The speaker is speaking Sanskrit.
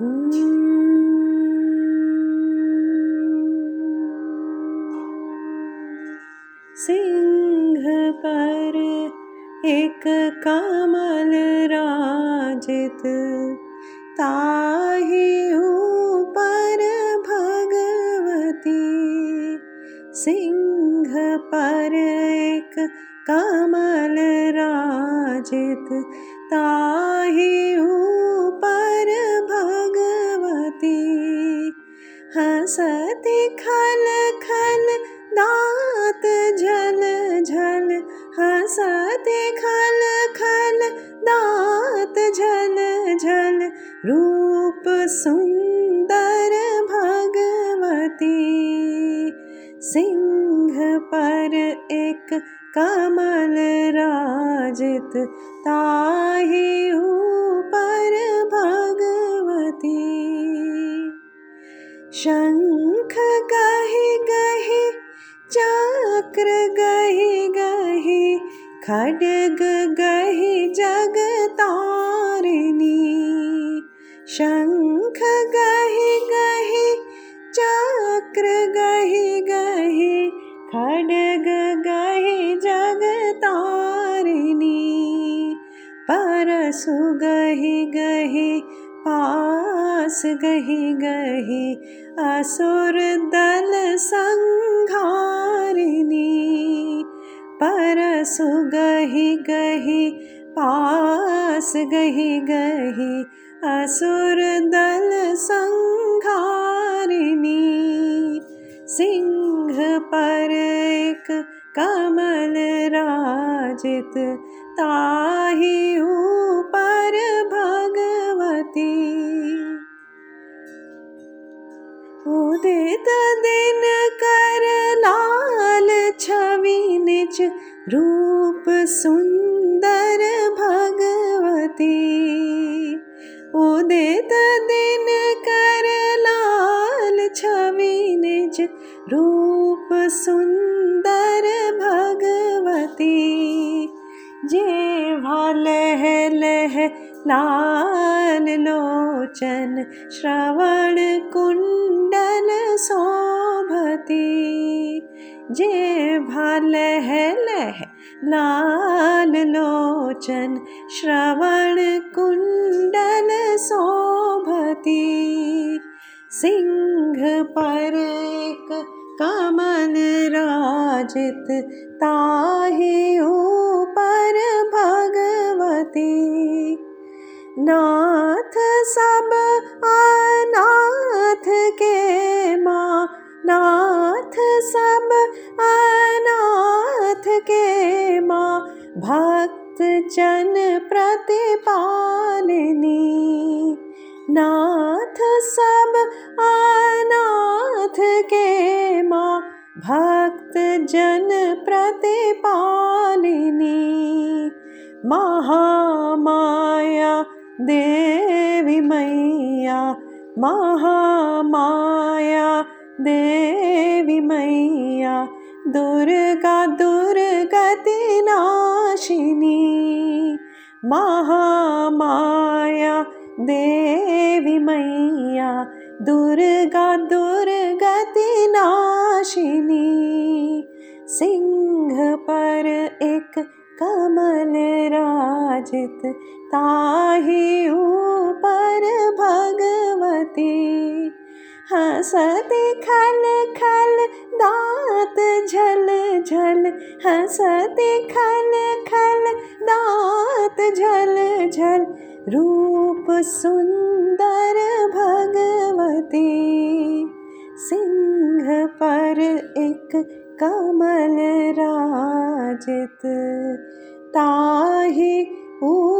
सिंह पर एक कमल राजित ताहि ऊपर भगवती। सिंह पर एक कमल राजित ताहि ऊपर भगवती हंसती खल खल दात झल झल हंसती खल खल दात झल झल रूप सुंदर भगवती। सिंह पर एक कमल राजित, ताहि ऊपर भगवती। शंख गहि गहि, चक्र गहि गहि, खड्ग गहि जगतारिणी शंख गहि गहि, चक्र गहि गहि, खड्ग गहि जगतारिणी परसु गहि गहि पास गहि गहि असुर दल संघारिणी परसु गहि गहि पास गहि गहि असुर दल संघारिणी सिंह पर एक कमल राजित ताहि ऊपर भगवती। उदित दिन कर लाल छवि निज रूप सुंदर भगवती। उदित रूप सुंदर भगवती जे लह लह लाल लोचन श्रवण कुंडल शोभती जे लह लह लाल लोचन श्रवण कुंडल शोभती, सिंह पर कमल राजित ताहि ऊपर भगवती नाथ सब अनाथ के माँ नाथ सब अनाथ के माँ भक्त जन प्रतिपालिनी। नाथ सब माँ भक्त जन प्रतिपालिनी महामाया देवी मैया महामाया देवी मैया दुर्गा दुर्गति नाशिनी महामाया देवी मैया दुर्गा दुर्गति नाशिनी, सिंह पर एक कमल राजित, ताहि ऊपर भगवती। हंसती खल खल, दात झल झल, हंसती खल खल, दात झल झल, रूप सुंदर भगवती। एक कमल राजित ताहि ऊपर